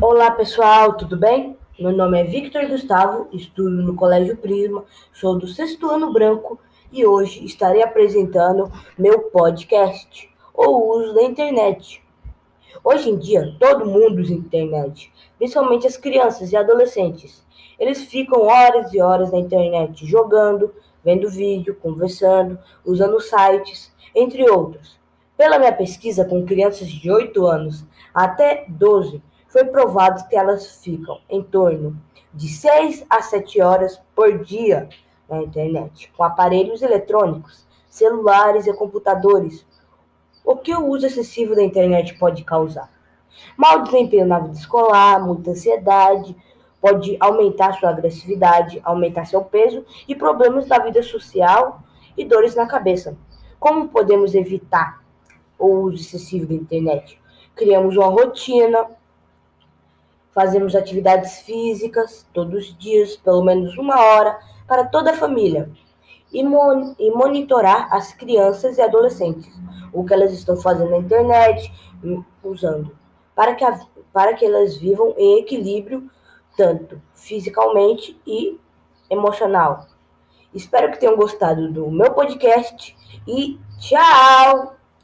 Olá pessoal, tudo bem? Meu nome é Victor Gustavo, estudo no Colégio Prisma, sou do sexto ano branco e hoje estarei apresentando meu podcast, O Uso da Internet. Hoje em dia, todo mundo usa internet, principalmente as crianças e adolescentes. Eles ficam horas e horas na internet jogando, vendo vídeo, conversando, usando sites, entre outros. Pela minha pesquisa com crianças de 8 anos até 12, foi provado que elas ficam em torno de 6 a 7 horas por dia na internet, com aparelhos eletrônicos, celulares e computadores. O que o uso excessivo da internet pode causar? Mau desempenho na vida escolar, muita ansiedade, pode aumentar sua agressividade, aumentar seu peso e problemas da vida social e dores na cabeça. Como podemos evitar o uso excessivo da internet? Criamos uma rotina, Fazemos atividades físicas todos os dias, pelo menos uma hora, para toda a família. E, mon e monitorar as crianças e adolescentes, o que elas estão fazendo na internet, usando, para que, a, para que elas vivam em equilíbrio, tanto fisicamente e emocional. Espero que tenham gostado do meu podcast e tchau!